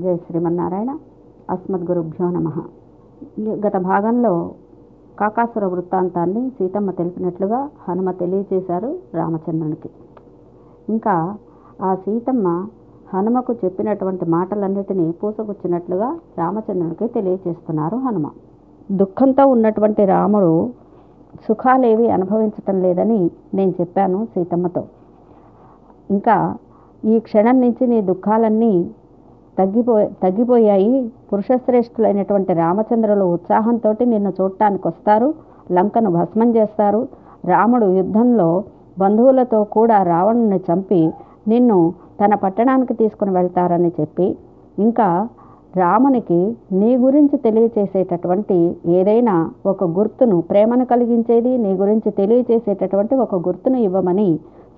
జై శ్రీమన్నారాయణ. అస్మద్గురుభ్యో నమ. గత భాగంలో కాకాసుర వృత్తాంతాన్ని సీతమ్మ తెలిపినట్లుగా హనుమ తెలియచేశారు రామచంద్రునికి. ఇంకా ఆ సీతమ్మ హనుమకు చెప్పినటువంటి మాటలన్నిటినీ పూసగుచ్చినట్లుగా రామచంద్రునికి తెలియచేస్తున్నారు హనుమ. దుఃఖంతో ఉన్నటువంటి రాముడు సుఖాలేవి అనుభవించటం లేదని నేను చెప్పాను సీతమ్మతో. ఇంకా ఈ క్షణం నుంచి నీ దుఃఖాలన్నీ తగ్గిపో తగ్గిపోయాయి. పురుషశ్రేష్ఠులైనటువంటి రామచంద్రులు ఉత్సాహంతో నిన్ను చూడటానికి వస్తారు లంకను భస్మం చేస్తారు. రాముడు యుద్ధంలో బంధువులతో కూడా రావణుని చంపి నిన్ను తన పట్టణానికి తీసుకుని వెళ్తారని చెప్పి ఇంకా రామునికి నీ గురించి తెలియచేసేటటువంటి ఏదైనా ఒక గుర్తును ప్రేమను కలిగించేది నీ గురించి తెలియచేసేటటువంటి ఒక గుర్తును ఇవ్వమని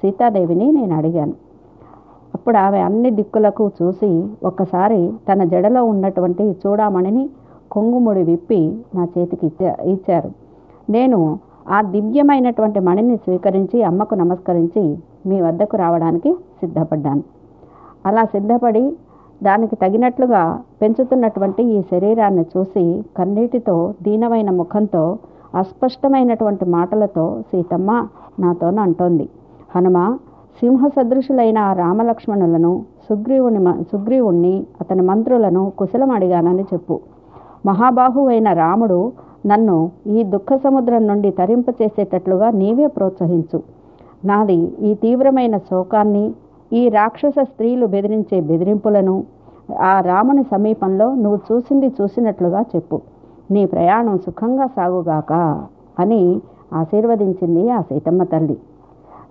సీతాదేవిని నేను అడిగాను. అప్పుడు ఆమె అన్ని దిక్కులకు చూసి ఒక్కసారి తన జడలో ఉన్నటువంటి చూడామణిని కొంగుముడి విప్పి నా చేతికి ఇచ్చారు. నేను ఆ దివ్యమైనటువంటి మణిని స్వీకరించి అమ్మకు నమస్కరించి మీ వద్దకు రావడానికి సిద్ధపడ్డాను. అలా సిద్ధపడి దానికి తగినట్లుగా పెంచుతున్నటువంటి ఈ శరీరాన్ని చూసి కన్నీటితో దీనమైన ముఖంతో అస్పష్టమైనటువంటి మాటలతో సీతమ్మ నాతోన అంటోంది హనుమ సింహ సదృశులైన ఆ రామలక్ష్మణులను సుగ్రీవుని సుగ్రీవుణ్ణి అతని మంత్రులను కుశలం అడిగానని చెప్పు. మహాబాహువైన రాముడు నన్ను ఈ దుఃఖ సముద్రం నుండి తరింపచేసేటట్లుగా నీవే ప్రోత్సహించు. నాది ఈ తీవ్రమైన శోకాన్ని ఈ రాక్షస స్త్రీలు బెదిరించే బెదిరింపులను ఆ రాముని సమీపంలో నువ్వు చూసింది చూసినట్లుగా చెప్పు. నీ ప్రయాణం సుఖంగా సాగుగాక అని ఆశీర్వదించింది ఆ సీతమ్మ తల్లి.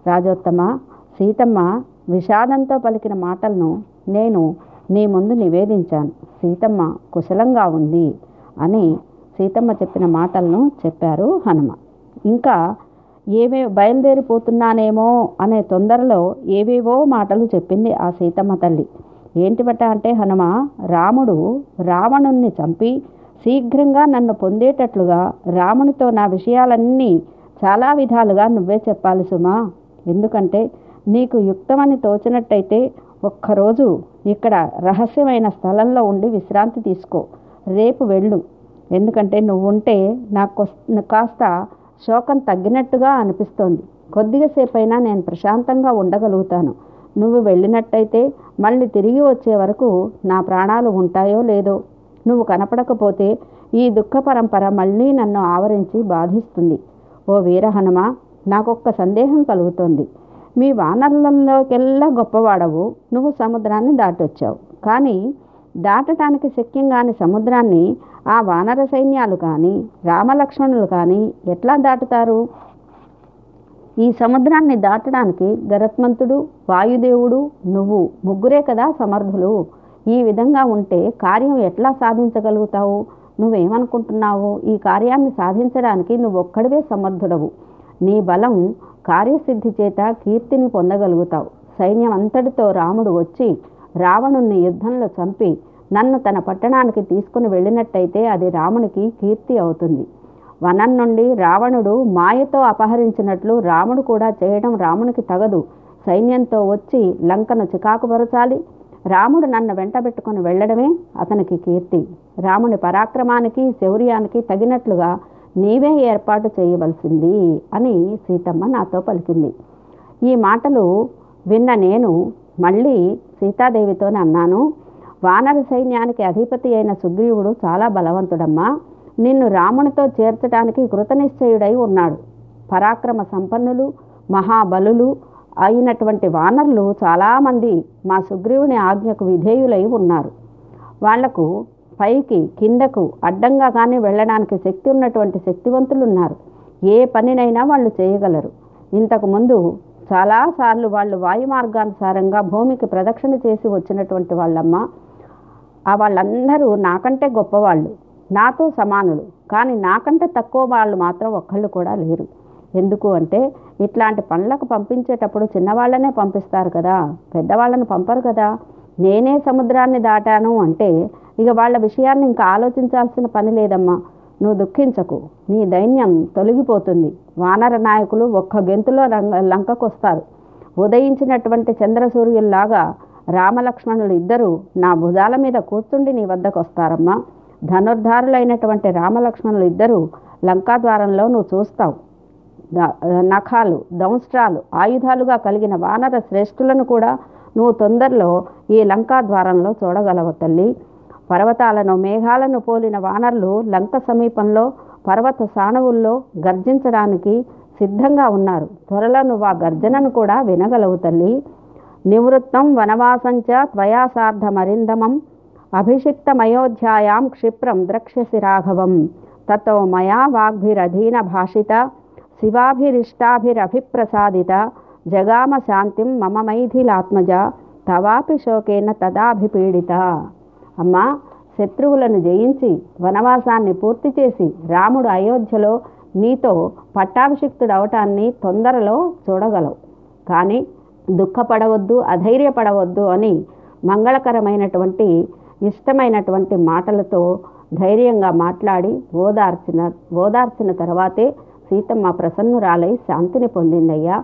రాజోత్తమ సీతమ్మ విషాదంతో పలికిన మాటలను నేను నీ ముందు నివేదించాను. సీతమ్మ కుశలంగా ఉంది అని సీతమ్మ చెప్పిన మాటలను చెప్పారు హనుమ. ఇంకా ఏవే బయలుదేరిపోతున్నానేమో అనే తొందరలో ఏవేవో మాటలు చెప్పింది ఆ సీతమ్మ తల్లి. ఏంటివట అంటే హనుమ రాముడు రావణుణ్ణి చంపి శీఘ్రంగా నన్ను పొందేటట్లుగా రామునితో నా విషయాలన్నీ చాలా విధాలుగా నువ్వే చెప్పాలి సుమా. ఎందుకంటే నీకు యుక్తమని తోచినట్టయితే ఒక్కరోజు ఇక్కడ రహస్యమైన స్థలంలో ఉండి విశ్రాంతి తీసుకో. రేపు వెళ్ళు. ఎందుకంటే నువ్వు ఉంటే నాకు కాస్త శోకం తగ్గినట్టుగా అనిపిస్తోంది. కొద్దిగా సేపైనా నేను ప్రశాంతంగా ఉండగలుగుతాను. నువ్వు వెళ్ళినట్టయితే మళ్ళీ తిరిగి వచ్చే వరకు నా ప్రాణాలు ఉంటాయో లేదో. నువ్వు కనపడకపోతే ఈ దుఃఖ పరంపర మళ్ళీ నన్ను ఆవరించి బాధిస్తుంది. ఓ వీర హనుమ నాకొక్క సందేహం కలుగుతోంది. మీ వానరులలోకెల్లా గొప్పవాడవు. నువ్వు సముద్రాన్ని దాటొచ్చావు. కానీ దాటటానికి శక్యం కాని సముద్రాన్ని ఆ వానర సైన్యాలు కానీ రామలక్ష్మణులు కానీ ఎట్లా దాటుతారు? ఈ సముద్రాన్ని దాటడానికి గరత్మంతుడు వాయుదేవుడు నువ్వు ముగ్గురే కదా సమర్థులు. ఈ విధంగా ఉంటే కార్యం ఎట్లా సాధించగలుగుతావు? నువ్వేమనుకుంటున్నావు? ఈ కార్యాన్ని సాధించడానికి నువ్వు ఒక్కడివే సమర్థుడవు. నీ బలం కార్యసిద్ధి చేత కీర్తిని పొందగలుగుతావు. సైన్యం అంతటితో రాముడు వచ్చి రావణుణ్ణి యుద్ధంలో చంపి నన్ను తన పట్టణానికి తీసుకుని వెళ్ళినట్టయితే అది రామునికి కీర్తి అవుతుంది. వనం నుండి రావణుడు మాయతో అపహరించినట్లు రాముడు కూడా చేయడం రామునికి తగదు. సైన్యంతో వచ్చి లంకను చికాకుపరచాలి రాముడు నన్ను వెంటబెట్టుకుని వెళ్ళడమే అతనికి కీర్తి. రాముని పరాక్రమానికి శౌర్యానికి తగినట్లుగా నీవే ఏర్పాటు చేయవలసింది అని సీతమ్మ నాతో పలికింది. ఈ మాటలు విన్న నేను మళ్ళీ సీతాదేవితోనే అన్నాను వానర సైన్యానికి అధిపతి అయిన సుగ్రీవుడు చాలా బలవంతుడమ్మా. నిన్ను రామునితో చేర్చడానికి కృతనిశ్చయుడై ఉన్నాడు. పరాక్రమ సంపన్నులు మహాబలులు అయినటువంటి వానరులు చాలామంది మా సుగ్రీవుని ఆజ్ఞకు విధేయులై ఉన్నారు. వాళ్ళకు పైకి కిందకు అడ్డంగా కానీ వెళ్ళడానికి శక్తి ఉన్నటువంటి శక్తివంతులు ఉన్నారు ఏ పనినైనా వాళ్ళు చేయగలరు. ఇంతకుముందు చాలాసార్లు వాళ్ళు వాయు మార్గానుసారంగా భూమికి ప్రదక్షిణ చేసి వచ్చినటువంటి వాళ్ళమ్మ ఆ వాళ్ళందరూ నాకంటే గొప్పవాళ్ళు నాతో సమానులు. కానీ నాకంటే తక్కువ వాళ్ళు మాత్రం ఒక్కళ్ళు కూడా లేరు. ఎందుకు అంటే ఇట్లాంటి పనులకు పంపించేటప్పుడు చిన్నవాళ్ళనే పంపిస్తారు కదా పెద్దవాళ్ళని పంపరు కదా. నేనే సముద్రాన్ని దాటాను అంటే ఇక వాళ్ళ విషయాన్ని ఇంకా ఆలోచించాల్సిన పని లేదమ్మా. నువ్వు దుఃఖించకు. నీ దైన్యం తొలగిపోతుంది. వానర నాయకులు ఒక్క గెంతులో రంగ లంకకొస్తారు. ఉదయించినటువంటి చంద్రసూర్యుల్లాగా రామలక్ష్మణులు ఇద్దరూ నా భుజాల మీద కూర్చుండి నీ వద్దకు వస్తారమ్మా ధనుర్ధారులైనటువంటి రామలక్ష్మణులు ఇద్దరూ లంకా ద్వారంలో నువ్వు చూస్తావు. నఖాలు దంస్ట్రాలు ఆయుధాలుగా కలిగిన వానర శ్రేష్ఠులను కూడా నువ్వు తొందరలో ఈ లంకా ద్వారంలో చూడగలవు తల్లి. పర్వతాలను మేఘాలను పోలిన వానరులు లంక సమీపంలో పర్వత సాణువుల్లో గర్జించడానికి సిద్ధంగా ఉన్నారు. త్వరలో నువ్వు ఆ గర్జనను కూడా వినగలవు తల్లి. నివృత్తం వనవాసంచ త్వయా అభిషిక్త అభిషిక్తమయోధ్యాయాం క్షిప్రం ద్రక్ష్యసి రాఘవం తతో మయా వాగ్భిరధీన భాషిత. శివాభిరిష్టాభిరభిప్రసాదిత. జగామ శాంతిం మమ మైథిలాత్మజ తవాపి శోకేన తదాభిపీడిత. అమ్మా శత్రువులను జయించి వనవాసాన్ని పూర్తి చేసి రాముడు అయోధ్యలో నీతో పట్టాభిషిక్తుడవటాన్ని తొందరలో చూడగలవు. కానీ దుఃఖపడవద్దు అధైర్యపడవద్దు అని మంగళకరమైనటువంటి ఇష్టమైనటువంటి మాటలతో ధైర్యంగా మాట్లాడి ఓదార్చిన ఓదార్చిన తర్వాతే సీతమ్మ ప్రసన్నురాలై శాంతిని పొందిందయ్యా.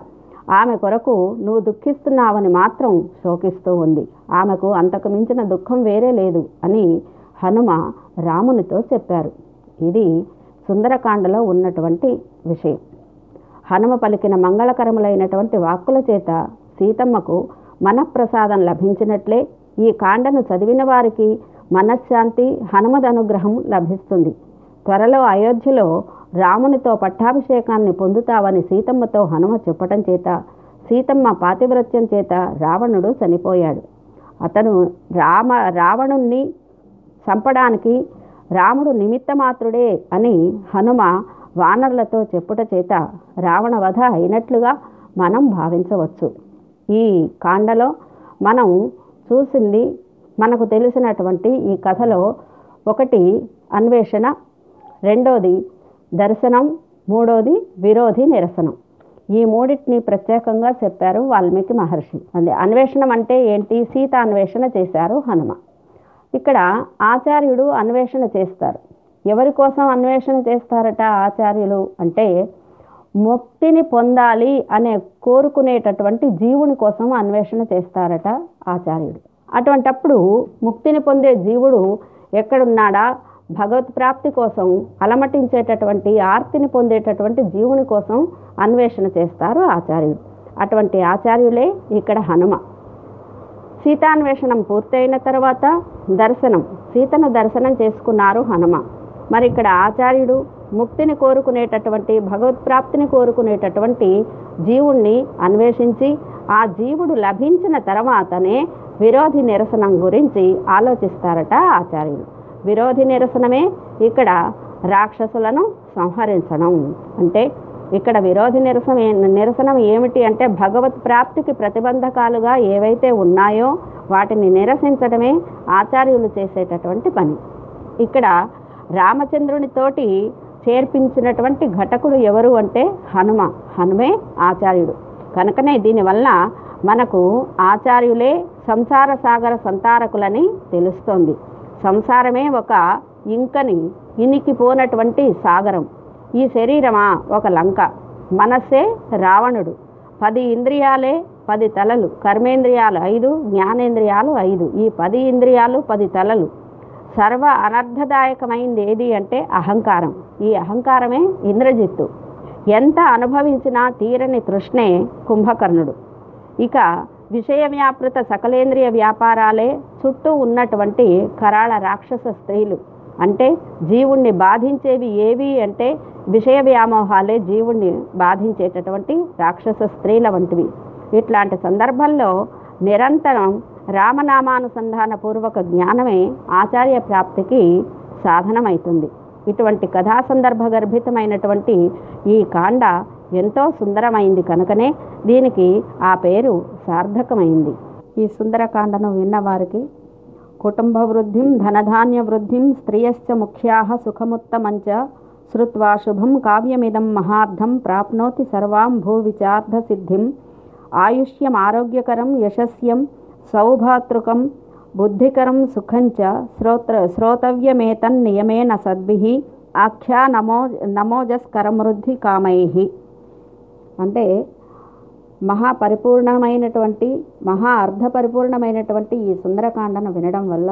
ఆమె కొరకు నువ్వు దుఃఖిస్తున్నావని మాత్రం శోకిస్తూ ఉంది. ఆమెకు అంతకు మించిన దుఃఖం వేరే లేదు అని హనుమ రామునితో చెప్పారు. ఇది సుందరకాండలో ఉన్నటువంటి విషయం. హనుమ పలికిన మంగళకరములైనటువంటి వాక్కుల చేత సీతమ్మకు మనఃప్రసాదం లభించినట్లే ఈ కాండను చదివిన వారికి మనశ్శాంతి హనుమద్ అనుగ్రహం లభిస్తుంది. త్వరలో అయోధ్యలో రామునితో పట్టాభిషేకాన్ని పొందుతావని సీతమ్మతో హనుమ చెప్పటం చేత సీతమ్మ పాతివ్రత్యం చేత రావణుడు చనిపోయాడు. అతను రామ రావణుణ్ణి చంపడానికి రాముడు నిమిత్తమాత్రుడే అని హనుమ వానరులతో చెప్పుట చేత రావణ వధ అయినట్లుగా మనం భావించవచ్చు. ఈ కాండలో మనం చూసింది మనకు తెలిసినటువంటి ఈ కథలో ఒకటి అన్వేషణ రెండోది దర్శనం మూడోది విరోధి నిరసనం. ఈ మూడింటిని ప్రత్యేకంగా చెప్పారు వాల్మీకి మహర్షి. అదే అన్వేషణం అంటే ఏంటి? సీత అన్వేషణ చేశారు హనుమ. ఇక్కడ ఆచార్యుడు అన్వేషణ చేస్తారు. ఎవరి కోసం అన్వేషణ చేస్తారట ఆచార్యులు? అంటే ముక్తిని పొందాలి అనే కోరుకునేటటువంటి జీవుని కోసం అన్వేషణ చేస్తారట ఆచార్యుడు. అటువంటప్పుడు ముక్తిని పొందే జీవుడు ఎక్కడున్నాడా? భగవత్ ప్రాప్తి కోసం అలమటించేటటువంటి ఆర్తిని పొందేటటువంటి జీవుని కోసం అన్వేషణ చేస్తారు ఆచార్యులు. అటువంటి ఆచార్యులే ఇక్కడ హనుమ. సీతాన్వేషణం పూర్తయిన తర్వాత దర్శనం సీతను దర్శనం చేసుకున్నారు హనుమ. మరి ఇక్కడ ఆచార్యుడు ముక్తిని కోరుకునేటటువంటి భగవత్ప్రాప్తిని కోరుకునేటటువంటి జీవుణ్ణి అన్వేషించి ఆ జీవుడు లభించిన తర్వాతనే విరోధి నిరసనం గురించి ఆలోచిస్తారట ఆచార్యులు. విరోధి నిరసనమే ఇక్కడ రాక్షసులను సంహరించడం. అంటే ఇక్కడ విరోధి నిరసన నిరసనం ఏమిటి అంటే భగవత్ ప్రాప్తికి ప్రతిబంధకాలుగా ఏవైతే ఉన్నాయో వాటిని నిరసించడమే ఆచార్యులు చేసేటటువంటి పని. ఇక్కడ రామచంద్రునితోటి చేర్పించినటువంటి ఘటకుడు ఎవరు అంటే హనుమ హనుమే ఆచార్యుడు. కనుకనే దీనివల్ల మనకు ఆచార్యులే సంసార సాగర సంతారకులని తెలుస్తోంది. సంసారమే ఒక ఇంకని ఇనికిపోనటువంటి సాగరం. ఈ శరీరమా ఒక లంక. మనస్సే రావణుడు. పది ఇంద్రియాలే పది తలలు. కర్మేంద్రియాలు ఐదు జ్ఞానేంద్రియాలు ఐదు. ఈ పది ఇంద్రియాలు పది తలలు. సర్వ అనర్థదాయకమైంది ఏది అంటే అహంకారం. ఈ అహంకారమే ఇంద్రజిత్తు. ఎంత అనుభవించినా తీరని తృష్ణే కుంభకర్ణుడు. ఇక విషయ వ్యాపృత సకలేంద్రియ వ్యాపారాలే చుట్టూ ఉన్నటువంటి కరాళ రాక్షస స్త్రీలు. అంటే జీవుణ్ణి బాధించేవి ఏవి అంటే విషయ వ్యామోహాలే జీవుణ్ణి బాధించేటటువంటి రాక్షస స్త్రీల వంటివి. ఇట్లాంటి సందర్భంలో నిరంతరం రామనామానుసంధాన పూర్వక జ్ఞానమే ఆచార్య ప్రాప్తికి సాధనమవుతుంది ఇటువంటి కథా సందర్భ గర్భితమైనటువంటి ఈ కాండ ఎంతో సుందరమైంది కనుకనే దీనికి ఆ పేరు సార్థకమైంది. ఈ సుందరకాండను విన్నవారికి కుటుంబ వృద్ధిం ధనధాన్య వృద్ధిం స్త్రియశ్చ ముఖ్యా సుఖముత్తమంచ శ్రుత్వా శుభం కావ్యమిదం మహార్థం ప్రాప్నోతి సర్వాం భూవిచార్థ సిద్ధిం ఆయుష్యం ఆరోగ్యకరం యశస్యం సౌభాతృకం బుద్ధికరం సుఖంచ శ్రోత్ర శ్రోతవ్యమేతన్నియమేన సద్భి ఆఖ్యా నమో నమోజస్కరమృద్ధి కామై. అంటే మహా పరిపూర్ణమైనటువంటి మహా అర్ధ పరిపూర్ణమైనటువంటి ఈ సుందరకాండను వినడం వల్ల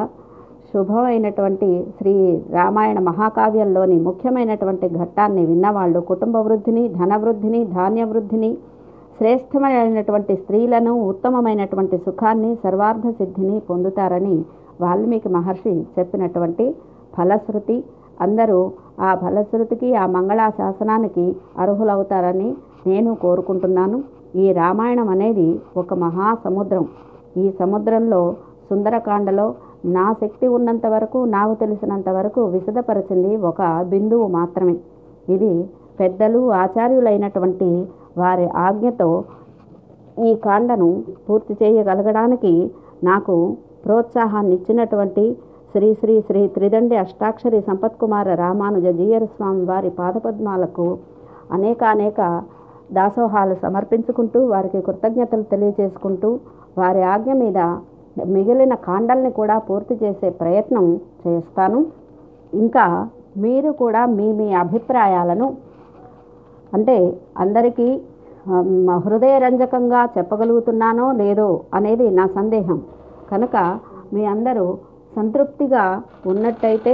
శుభమైనటువంటి శ్రీ రామాయణ మహాకావ్యంలోని ముఖ్యమైనటువంటి ఘట్టాన్ని విన్నవాళ్ళు కుటుంబ వృద్ధిని ధన వృద్ధిని ధాన్య వృద్ధిని శ్రేష్టమైనటువంటి స్త్రీలను ఉత్తమమైనటువంటి సుఖాన్ని సర్వార్థ సిద్ధిని పొందుతారని వాల్మీకి మహర్షి చెప్పినటువంటి ఫలశ్రుతి. అందరూ ఆ ఫలశ్రుతికి ఆ మంగళా శాసనానికి అర్హులవుతారని నేను కోరుకుంటున్నాను. ఈ రామాయణం అనేది ఒక మహాసముద్రం. ఈ సముద్రంలో సుందరకాండలో నా శక్తి ఉన్నంత వరకు నాకు తెలిసినంత వరకు విశదపరిచింది ఒక బిందువు మాత్రమే. ఇది పెద్దలు ఆచార్యులైనటువంటి వారి ఆజ్ఞతో ఈ కాండను పూర్తి చేయగలగడానికి నాకు ప్రోత్సాహాన్ని ఇచ్చినటువంటి శ్రీ శ్రీ శ్రీ త్రిదండి అష్టాక్షరి సంపత్కుమార రామానుజ జీయర స్వామి వారి పాదపద్మాలకు అనేక అనేక దాసోహాలు సమర్పించుకుంటూ వారికి కృతజ్ఞతలు తెలియజేసుకుంటూ వారి ఆజ్ఞ మీద మిగిలిన కాండల్ని కూడా పూర్తి చేసే ప్రయత్నం చేస్తాను. ఇంకా మీరు కూడా మీ మీ అభిప్రాయాలను అంటే అందరికీ హృదయరంజకంగా చెప్పగలుగుతున్నానో లేదో అనేది నా సందేహం. కనుక మీ అందరూ సంతృప్తిగా ఉన్నట్టయితే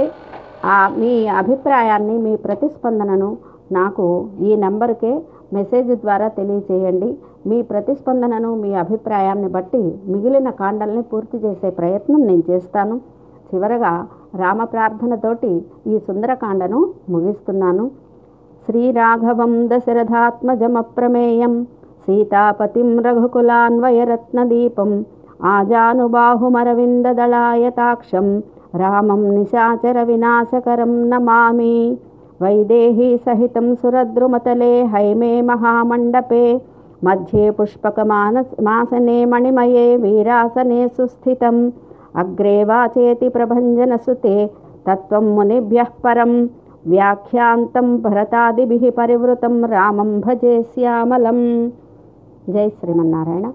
ఆ మీ అభిప్రాయాన్ని మీ ప్రతిస్పందనను నాకు ఈ నెంబర్కే మెసేజ్ ద్వారా తెలియజేయండి. మీ ప్రతిస్పందనను మీ అభిప్రాయాన్ని బట్టి మిగిలిన కాండల్ని పూర్తి చేసే ప్రయత్నం నేను చేస్తాను. చివరగా రామ ప్రార్థనతోటి ఈ సుందరకాండను ముగిస్తున్నాను. శ్రీరాఘవం దశరథాత్మజమప్రమేయం సీతాపతిం రఘుకులాన్వయరత్నదీపం ఆజానుబాహుమరవిందదళాయతాక్షం రామం నిశాచర వినాశకరం నమామి. वैदेहीसहितं सुरद्रुमतले हैमे महामण्डपे मध्ये पुष्पकमानसमासने मणिमये वीरासने सुस्थितम्। अग्रे वाचेति प्रभञ्जनसुते तत्त्वं मुनिभ्यः परं व्याख्यान्तं भरतादिभिः परिवृतं रामं भजे श्यामलं जय श्रीमन्नारायण।